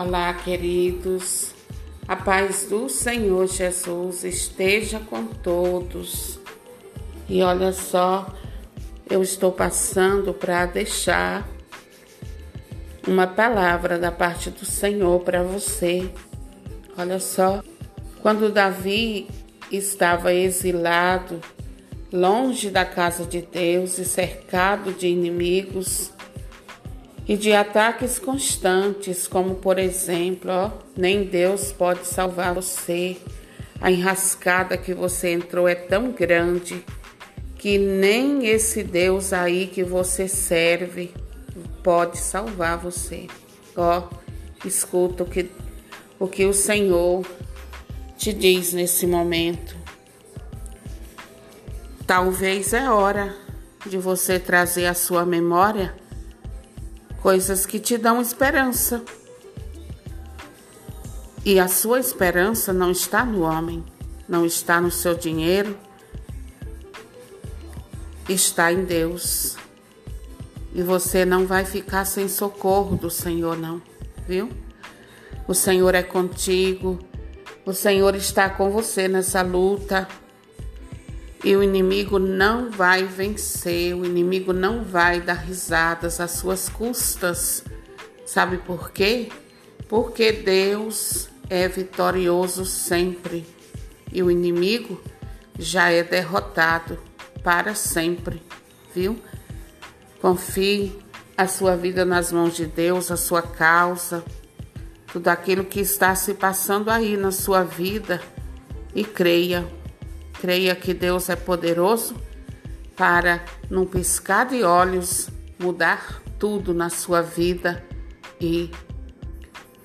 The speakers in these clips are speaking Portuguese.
Olá, queridos. A paz do Senhor Jesus esteja com todos. E olha só, eu estou passando para deixar uma palavra da parte do Senhor para você. Olha só, quando Davi estava exilado, longe da casa de Deus e cercado de inimigos, e de ataques constantes, como por exemplo, ó, nem Deus pode salvar você. A enrascada que você entrou é tão grande que nem esse Deus aí que você serve pode salvar você. Ó, escuta o que o que o Senhor te diz nesse momento. Talvez é hora de você trazer à sua memória coisas que te dão esperança. E a sua esperança não está no homem, não está no seu dinheiro, está em Deus. E você não vai ficar sem socorro do Senhor, não, viu? O Senhor é contigo, o Senhor está com você nessa luta. E o inimigo não vai vencer, o inimigo não vai dar risadas às suas custas. Sabe por quê? Porque Deus é vitorioso sempre e o inimigo já é derrotado para sempre, viu? Confie a sua vida nas mãos de Deus, a sua causa, tudo aquilo que está se passando aí na sua vida e creia Creia que Deus é poderoso para, num piscar de olhos, mudar tudo na sua vida e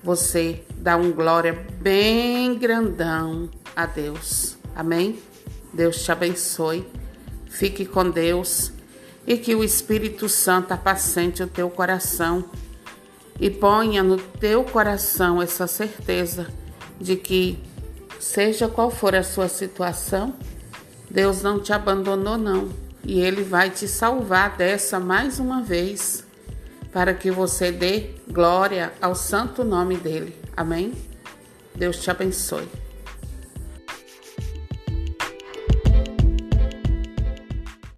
você dar um glória bem grandão a Deus. Amém? Deus te abençoe. Fique com Deus e que o Espírito Santo apacente o teu coração e ponha no teu coração essa certeza de que Seja qual for a sua situação, Deus não te abandonou, não. E Ele vai te salvar dessa mais uma vez, para que você dê glória ao santo nome dele. Amém? Deus te abençoe.